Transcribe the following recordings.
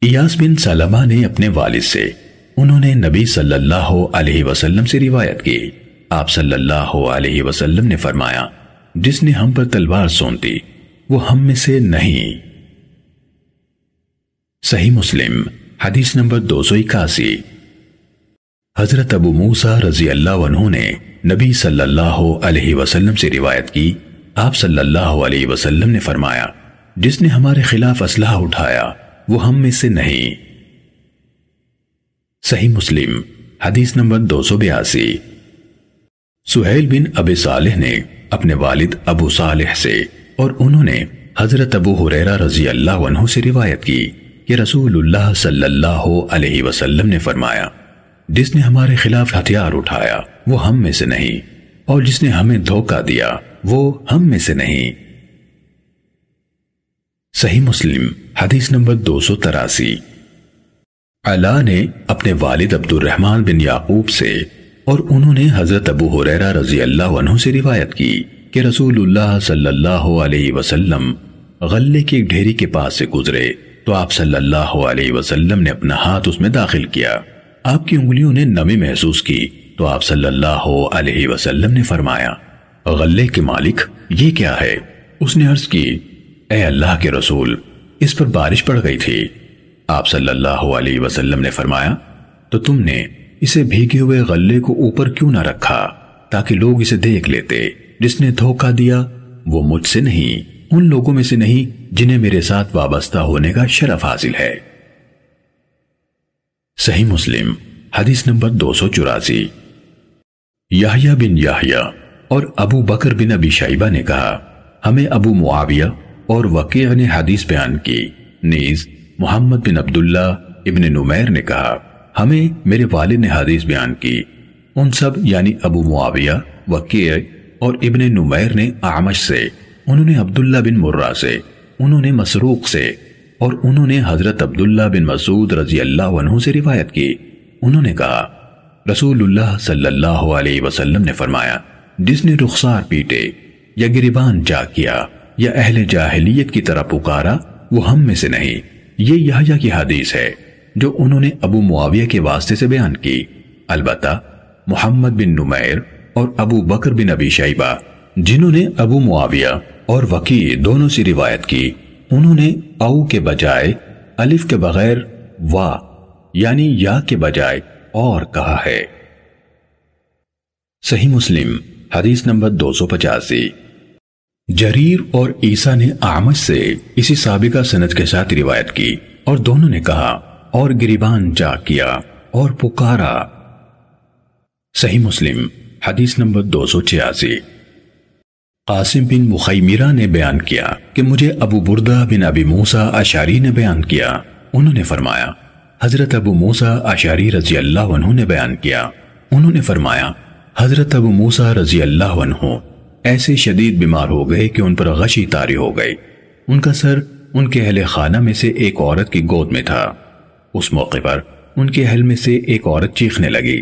ایاس بن سلمہ نے اپنے والد سے انہوں نے نبی صلی اللہ علیہ وسلم سے روایت کی۔ آپ صلی اللہ علیہ وسلم نے فرمایا، جس نے ہم پر تلوار سونتی، وہ ہم میں سے نہیں۔ صحیح مسلم، حدیث نمبر دو سو اکاسی۔ حضرت ابو موسیٰ رضی اللہ عنہ نے نبی صلی اللہ علیہ وسلم سے روایت کی۔ آپ صلی اللہ علیہ وسلم نے فرمایا، جس نے ہمارے خلاف اسلحہ اٹھایا وہ ہم میں سے نہیں۔ صحیح مسلم، حدیث نمبر دو سو بیاسی۔ سہیل بن ابی صالح نے اپنے والد ابو صالح سے اور انہوں نے حضرت ابو حریرہ رضی اللہ عنہ سے روایت کی کہ رسول اللہ صلی اللہ علیہ وسلم نے فرمایا، جس نے ہمارے خلاف ہتھیار اٹھایا، وہ ہم میں سے نہیں، اور جس نے ہمیں دھوکہ دیا، وہ ہم میں سے نہیں۔ صحیح مسلم، حدیث نمبر دو سو تراسی۔ علا نے اپنے والد عبد الرحمن بن یعقوب سے اور انہوں نے حضرت ابو حریرہ رضی اللہ عنہ سے روایت کی کہ رسول اللہ صلی اللہ علیہ وسلم غلے کی ایک ڈھیری کے پاس سے گزرے تو آپ صلی اللہ علیہ وسلم نے اپنا ہاتھ اس میں داخل کیا۔ آپ کی انگلیوں نے نمی محسوس کی تو آپ صلی اللہ علیہ وسلم نے فرمایا، غلے کے مالک، یہ کیا ہے؟ اس نے عرض کی اے اللہ کے رسول، اس پر بارش پڑ گئی تھی۔ آپ صلی اللہ علیہ وسلم نے فرمایا، تو تم نے اسے بھیگے ہوئے غلے کو اوپر کیوں نہ رکھا، تاکہ لوگ اسے دیکھ لیتے۔ جس نے دھوکہ دیا، وہ مجھ سے نہیں، ان لوگوں میں سے نہیں جنہیں میرے ساتھ وابستہ ہونے کا شرف حاصل ہے۔ صحیح مسلم، حدیث نمبر دو سو چوراسی۔ یحییٰ بن یحییٰ اور ابو بکر بن ابی شائبہ نے کہا، ہمیں ابو معاویہ اور وقیع نے حدیث بیان کی۔ نیز، محمد بن عبداللہ ابن نمیر نے کہا، ہمیں میرے والد نے حدیث بیان کی۔ ان سب یعنی ابو معاویہ وقیع اور ابن نمیر نے آمش سے، انہوں نے عبداللہ بن مرہ سے، انہوں نے مسروق سے، اور انہوں نے حضرت عبداللہ بن مسعود رضی اللہ عنہ سے روایت کی۔ انہوں نے کہا رسول اللہ صلی اللہ علیہ وسلم نے فرمایا، جس نے رخسار پیٹے یا گریبان جا کیا یا اہل جاہلیت کی طرح پکارا، وہ ہم میں سے نہیں۔ یہ یحییٰ کی حدیث ہے، جو انہوں نے ابو معاویہ کے واسطے سے بیان کی۔ البتہ، محمد بن نمیر اور ابو بکر بن ابی شیبہ، جنہوں نے ابو معاویہ اور وکیع دونوں سے روایت کی، انہوں نے او کے بجائے الف کے بغیر وا یعنی یا کے بجائے اور کہا ہے۔ صحیح مسلم، حدیث نمبر دو سو پچاسی۔ جریر اور عیسیٰ نے آمد سے اسی سابقہ سند کے ساتھ روایت کی اور دونوں نے کہا، اور گریبان جا کیا اور پکارا۔ صحیح مسلم، حدیث نمبر دو سو چھیاسی۔ قاسم بن مخیمیرہ نے بیان کیا کہ مجھے ابو بردہ بن ابی موسیٰ اشاری نے بیان کیا۔ انہوں نے فرمایا، حضرت ابو موسیٰ اشاری رضی اللہ عنہ نے بیان کیا۔ انہوں نے فرمایا، حضرت ابو موسیٰ رضی اللہ عنہ ایسے شدید بیمار ہو گئے کہ ان پر غشی تاری ہو گئی۔ ان کا سر ان کے اہل خانہ میں سے ایک عورت کی گود میں تھا۔ اس موقع پر ان کے اہل میں سے ایک عورت چیخنے لگی۔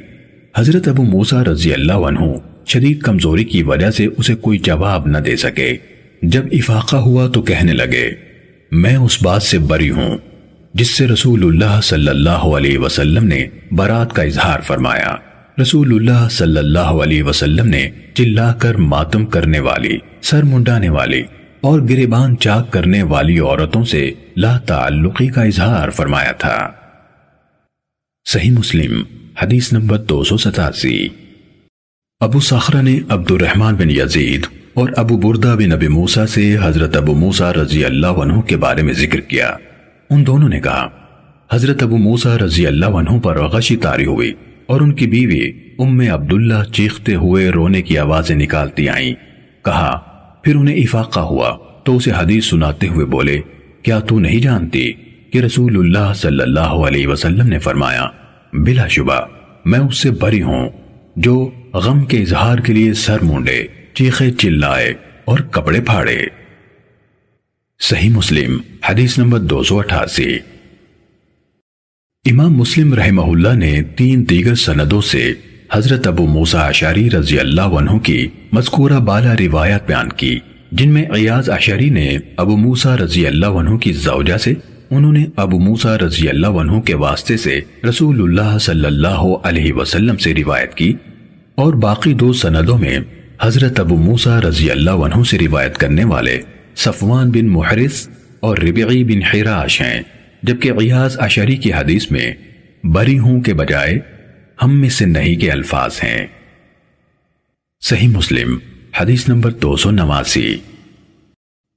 حضرت ابو موسیٰ رضی اللہ عنہ شدید کمزوری کی وجہ سے اسے کوئی جواب نہ دے سکے۔ جب افاقہ ہوا تو کہنے لگے، میں اس بات سے بری ہوں، جس سے رسول اللہ صلی اللہ علیہ وسلم نے برات کا اظہار فرمایا۔ رسول اللہ صلی اللہ علیہ وسلم نے چلا کر ماتم کرنے والی، سر منڈانے والی اور گریبان چاک کرنے والی عورتوں سے لا تعلقی کا اظہار فرمایا تھا۔ صحیح مسلم، حدیث نمبر دو سو ستاسی۔ ابو سخرہ نے عبد الرحمن بن یزید اور ابو بردہ بن ابی موسیٰ سے حضرت ابو موسیٰ رضی اللہ عنہ کے بارے میں ذکر کیا۔ ان دونوں نے کہا، حضرت ابو موسیٰ رضی اللہ عنہ پر غشی تاری ہوئی۔ اور ان کی بیوی ام عبداللہ چیختے ہوئے رونے کی آوازیں نکالتی آئیں۔ کہا، پھر انہیں افاقہ ہوا تو اسے حدیث سناتے ہوئے بولے، کیا تو نہیں جانتی کہ رسول اللہ صلی اللہ علیہ وسلم نے فرمایا، بلا شبہ، میں اس سے بری ہوں جو غم کے اظہار کے لیے سر مونڈے، چیخے چلائے اور کپڑے پھاڑے۔ صحیح مسلم، حدیث نمبر دو سو اٹھاسی۔ امام مسلم رحمہ اللہ نے تین دیگر سندوں سے حضرت ابو موسیٰ عشاری رضی اللہ عنہ کی مذکورہ بالا روایت بیان کی، جن میں عیاض عشاری نے ابو موسیٰ رضی اللہ عنہ کی زوجہ سے، انہوں نے ابو موسا رضی اللہ عنہ کے واسطے سے رسول اللہ صلی اللہ علیہ وسلم سے روایت کی اور باقی دو سندوں میں حضرت ابو موسا رضی اللہ عنہ سے روایت کرنے والے صفوان بن محرس اور ربعی بن حراش ہیں۔ جبکہ غیاز اشری کی حدیث میں بری ہوں کے بجائے ہم میں سے نہیں کے الفاظ ہیں۔ صحیح مسلم، حدیث نمبر دو سو نواسی۔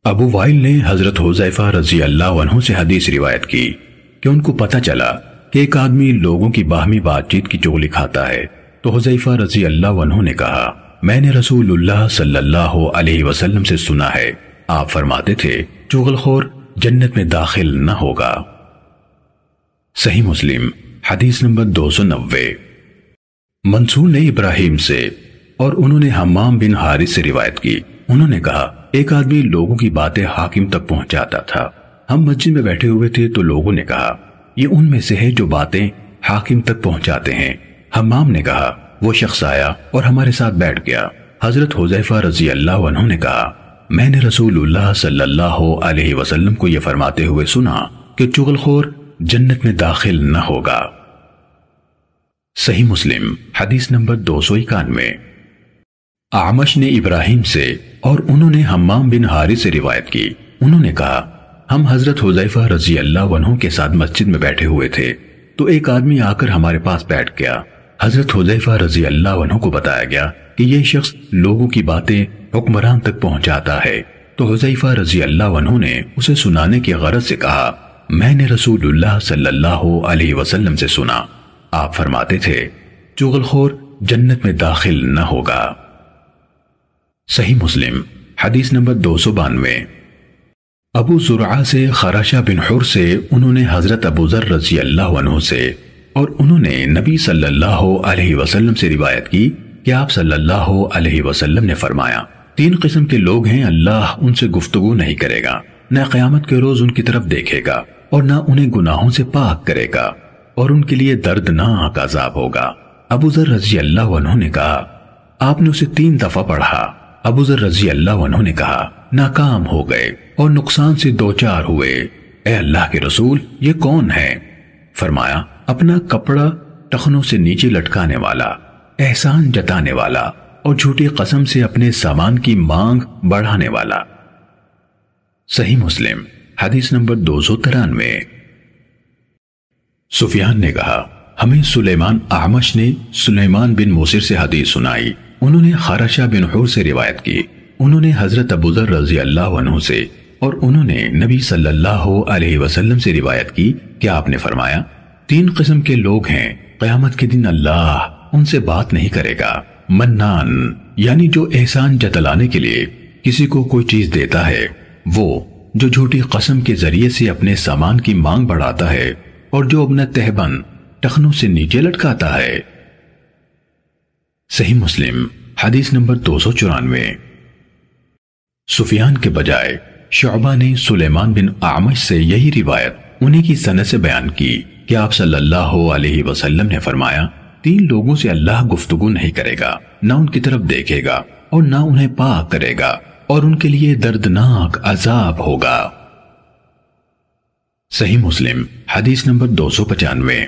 ابو وائل نے حضرت حضیفہ رضی اللہ عنہ سے حدیث روایت کی کہ ان کو پتہ چلا کہ ایک آدمی لوگوں کی باہمی بات چیت کی چغلی کھاتا ہے۔ تو حضیفہ رضی اللہ عنہ نے کہا، میں نے رسول اللہ صلی اللہ علیہ وسلم سے سنا ہے۔ آپ فرماتے تھے، چغل خور جنت میں داخل نہ ہوگا۔ صحیح مسلم، حدیث نمبر دو سو نوے۔ منصور نے ابراہیم سے اور انہوں نے حمام بن حارث سے روایت کی۔ انہوں نے کہا، ایک آدمی لوگوں کی باتیں حاکم تک پہنچاتا تھا۔ ہم مسجد میں بیٹھے ہوئے تھے تو لوگوں نے کہا، یہ ان میں سے ہے جو باتیں حاکم تک پہنچاتے ہیں۔ حمام نے کہا، وہ شخص آیا اور ہمارے ساتھ بیٹھ گیا۔ حضرت حضیفہ رضی اللہ عنہ نے کہا، میں نے رسول اللہ صلی اللہ علیہ وسلم کو یہ فرماتے ہوئے سنا کہ چغل خور جنت میں داخل نہ ہوگا۔ صحیح مسلم، حدیث نمبر دو سو اکانوے۔ آمش نے ابراہیم سے اور انہوں نے حمام بن ہاری سے روایت کی۔ انہوں نے کہا، ہم حضرت حضیفہ رضی اللہ عنہ کے ساتھ مسجد میں بیٹھے ہوئے تھے، تو ایک آدمی آ کر ہمارے پاس بیٹھ گیا۔ حضرت حضیفہ رضی اللہ عنہ کو بتایا گیا کہ یہ شخص لوگوں کی باتیں حکمران تک پہنچاتا ہے۔ تو حضیفہ رضی اللہ عنہ نے اسے سنانے کی غرض سے کہا میں نے رسول اللہ صلی اللہ علیہ وسلم سے سنا۔ آپ فرماتے تھے چغل خور جنت میں داخل نہ ہوگا۔ صحیح مسلم، حدیث نمبر دو سو بانوے۔ ابو زرعہ سے خراشہ بن حر سے انہوں نے حضرت ابو ذر رضی اللہ عنہ سے، اور انہوں نے نبی صلی اللہ علیہ وسلم سے روایت کی کہ آپ صلی اللہ علیہ وسلم نے فرمایا، تین قسم کے لوگ ہیں، اللہ ان سے گفتگو نہیں کرے گا، نہ قیامت کے روز ان کی طرف دیکھے گا۔ اور نہ انہیں گناہوں سے پاک کرے گا، اور ان کے لیے دردناک عذاب ہوگا۔ ابو ذر رضی اللہ عنہ نے کہا، آپ نے اسے تین دفعہ پڑھا۔ ابو ذر رضی اللہ عنہ نے کہا، ناکام ہو گئے اور نقصان سے دو چار ہوئے۔ اے اللہ کے رسول، یہ کون ہے فرمایا، اپنا کپڑا ٹخنوں سے نیچے لٹکانے والا، احسان جتانے والا، اور جھوٹی قسم سے اپنے سامان کی مانگ بڑھانے والا۔ صحیح مسلم۔ حدیث نمبر دو سو ترانوے۔ سفیان نے کہا، ہمیں سلیمان احمش نے سلیمان بن موسر سے حدیث سنائی۔ انہوں نے خارشہ بن حور سے روایت کی۔ انہوں نے حضرت ابو ذر رضی اللہ عنہ سے اور انہوں نے نبی صلی اللہ علیہ وسلم سے روایت کی۔ کہ آپ نے فرمایا، تین قسم کے لوگ ہیں، قیامت کے دن اللہ ان سے بات نہیں کرے گا۔ منان یعنی جو احسان جتلانے کے لیے کسی کو کوئی چیز دیتا ہے، وہ جو جھوٹی قسم کے ذریعے سے اپنے سامان کی مانگ بڑھاتا ہے اور جو اپنا تہبن ٹخنوں سے نیچے لٹکاتا ہے۔ صحیح مسلم، حدیث نمبر دو سو چورانوے۔ سفیان کے بجائے، شعبہ نے سلیمان بن آمش سے یہی روایت انہی کی سنت سے بیان کی کہ آپ صلی اللہ علیہ وسلم نے فرمایا، تین لوگوں سے اللہ گفتگو نہیں کرے گا، نہ ان کی طرف دیکھے گا اور نہ انہیں پاک کرے گا۔ اور ان کے لیے دردناک عذاب ہوگا۔ صحیح مسلم، حدیث نمبر دو سو پچانوے۔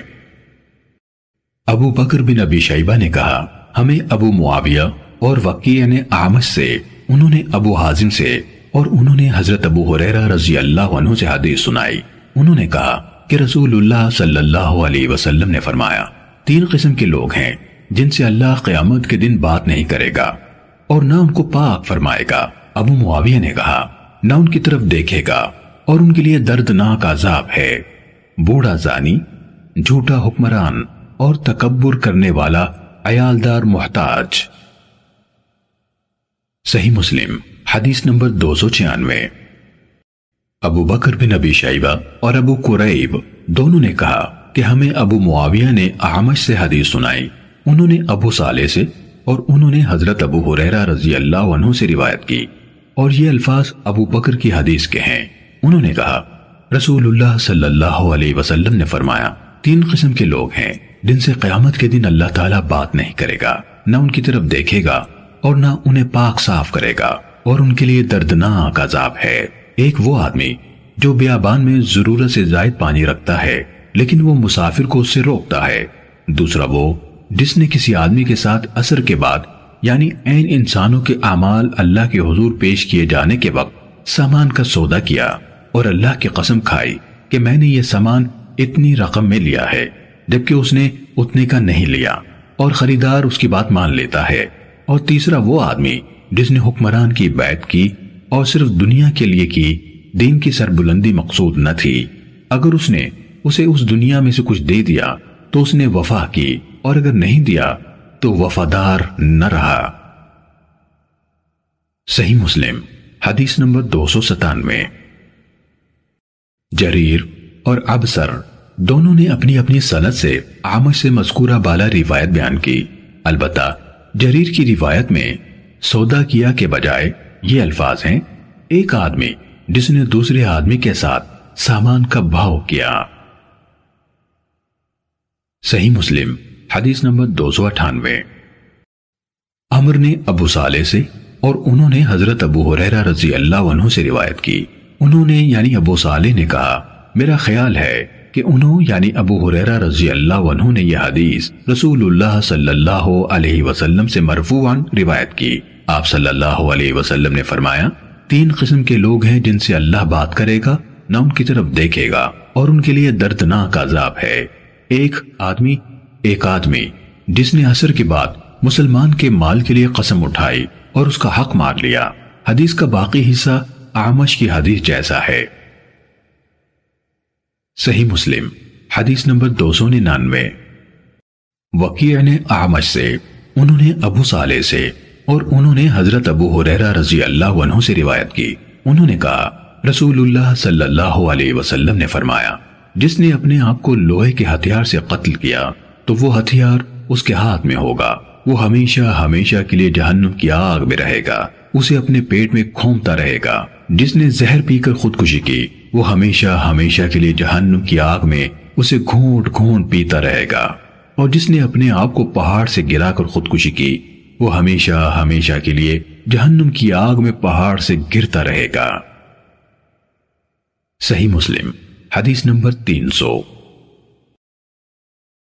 ابو بکر بن ابی شیبہ نے کہا، ہمیں ابو معاویہ اور وقیہ نے آمش سے، انہوں نے ابو حازم سے اور انہوں نے حضرت ابو حریرہ رضی اللہ عنہ سے حدیث سنائی۔ انہوں نے کہا کہ رسول اللہ صلی اللہ علیہ وسلم نے فرمایا، تین قسم کے لوگ ہیں جن سے اللہ قیامت کے دن بات نہیں کرے گا اور نہ ان کو پاک فرمائے گا۔ ابو معاویہ نے کہا، نہ ان کی طرف دیکھے گا اور ان کے لیے دردناک عذاب ہے۔ بوڑھا زانی، جھوٹا حکمران اور تکبر کرنے والا عیالدار محتاج۔ صحیح مسلم، حدیث نمبر دو سو چھیانوے۔ ابو بکر بن ابی شیبہ اور ابو قریب دونوں نے کہا کہ ہمیں ابو معاویہ نے احمش سے حدیث سنائی۔ انہوں نے ابو صالح سے اور انہوں نے حضرت ابو حریرہ رضی اللہ عنہ سے روایت کی۔ اور یہ الفاظ ابو بکر کی حدیث کے ہیں۔ انہوں نے کہا، رسول اللہ صلی اللہ علیہ وسلم نے فرمایا، تین قسم کے لوگ ہیں، جن سے قیامت کے دن اللہ تعالیٰ بات نہیں کرے گا، نہ ان کی طرف دیکھے گا اور نہ انہیں پاک صاف کرے گا، اور ان کے لیے دردناک عذاب ہے۔ ایک وہ آدمی جو بیابان میں ضرورت سے زائد پانی رکھتا ہے، لیکن وہ مسافر کو اس سے روکتا ہے۔ دوسرا وہ جس نے کسی آدمی کے ساتھ اثر کے بعد یعنی این انسانوں کے اعمال اللہ کے حضور پیش کیے جانے کے وقت سامان کا سودا کیا اور اللہ کی قسم کھائی کہ میں نے یہ سامان اتنی رقم میں لیا ہے، جبکہ اس نے اتنے کا نہیں لیا اور خریدار اس کی بات مان لیتا ہے۔ اور تیسرا وہ آدمی جس نے حکمران کی بیعت کی اور صرف دنیا کے لیے کی، دین کی سربلندی مقصود نہ تھی۔ اگر اس نے اسے اس دنیا میں سے کچھ دے دیا تو اس نے وفا کی اور اگر نہیں دیا تو وفادار نہ رہا۔ صحیح مسلم، حدیث نمبر دو سو ستانوے۔ جریر اور ابسر دونوں نے اپنی اپنی صنعت سے آمش سے مذکورہ بالا روایت بیان کی۔ البتہ جریر کی روایت میں سودا کیا کے بجائے یہ الفاظ ہیں، ایک آدمی جس نے دوسرے آدمی کے ساتھ سامان کا بھاؤ کیا۔ صحیح مسلم حدیث نمبر دو سو اٹھانوے۔ عمر نے ابو صالح سے اور انہوں نے حضرت ابو حریرہ رضی اللہ عنہ سے روایت کی۔ انہوں نے یعنی ابو صالح نے کہا، میرا خیال ہے کہ انہوں یعنی ابو حریرہ رضی اللہ عنہ نے یہ حدیث رسول اللہ صلی اللہ علیہ وسلم سے مرفوعاً روایت کی۔ آپ صلی اللہ علیہ وسلم نے فرمایا، تین قسم کے لوگ ہیں جن سے اللہ بات کرے گا، نہ ان کی طرف دیکھے گا اور ان کے لیے دردناک عذاب ہے۔ ایک آدمی ایک آدمی جس نے اثر کے بعد مسلمان کے مال کے لیے قسم اٹھائی اور اس کا حق مار لیا۔ حدیث کا باقی حصہ آمش کی حدیث جیسا ہے۔ صحیح مسلم، حدیث نمبر دو سو ننانوے۔ وکیع نے آمش سے، انہوں نے ابو صالح سے اور انہوں نے حضرت ابو حریرہ رضی اللہ عنہ سے روایت کی۔ انہوں نے کہا، رسول اللہ صلی اللہ علیہ وسلم نے فرمایا، جس نے اپنے آپ کو لوہے کے ہتھیار سے قتل کیا تو وہ ہتھیار اس کے ہاتھ میں ہوگا۔ وہ ہمیشہ ہمیشہ کے لیے جہنم کی آگ میں رہے گا۔ اسے اپنے پیٹ میں کھومتا رہے گا۔ جس نے زہر پی کر خودکشی کی، وہ ہمیشہ ہمیشہ کے لیے جہنم کی آگ میں اسے گھونٹ گھونٹ پیتا رہے گا۔ اور جس نے اپنے آپ کو پہاڑ سے گرا کر خودکشی کی، وہ ہمیشہ ہمیشہ کے لیے جہنم کی آگ میں پہاڑ سے گرتا رہے گا۔ صحیح مسلم، حدیث نمبر تین سو۔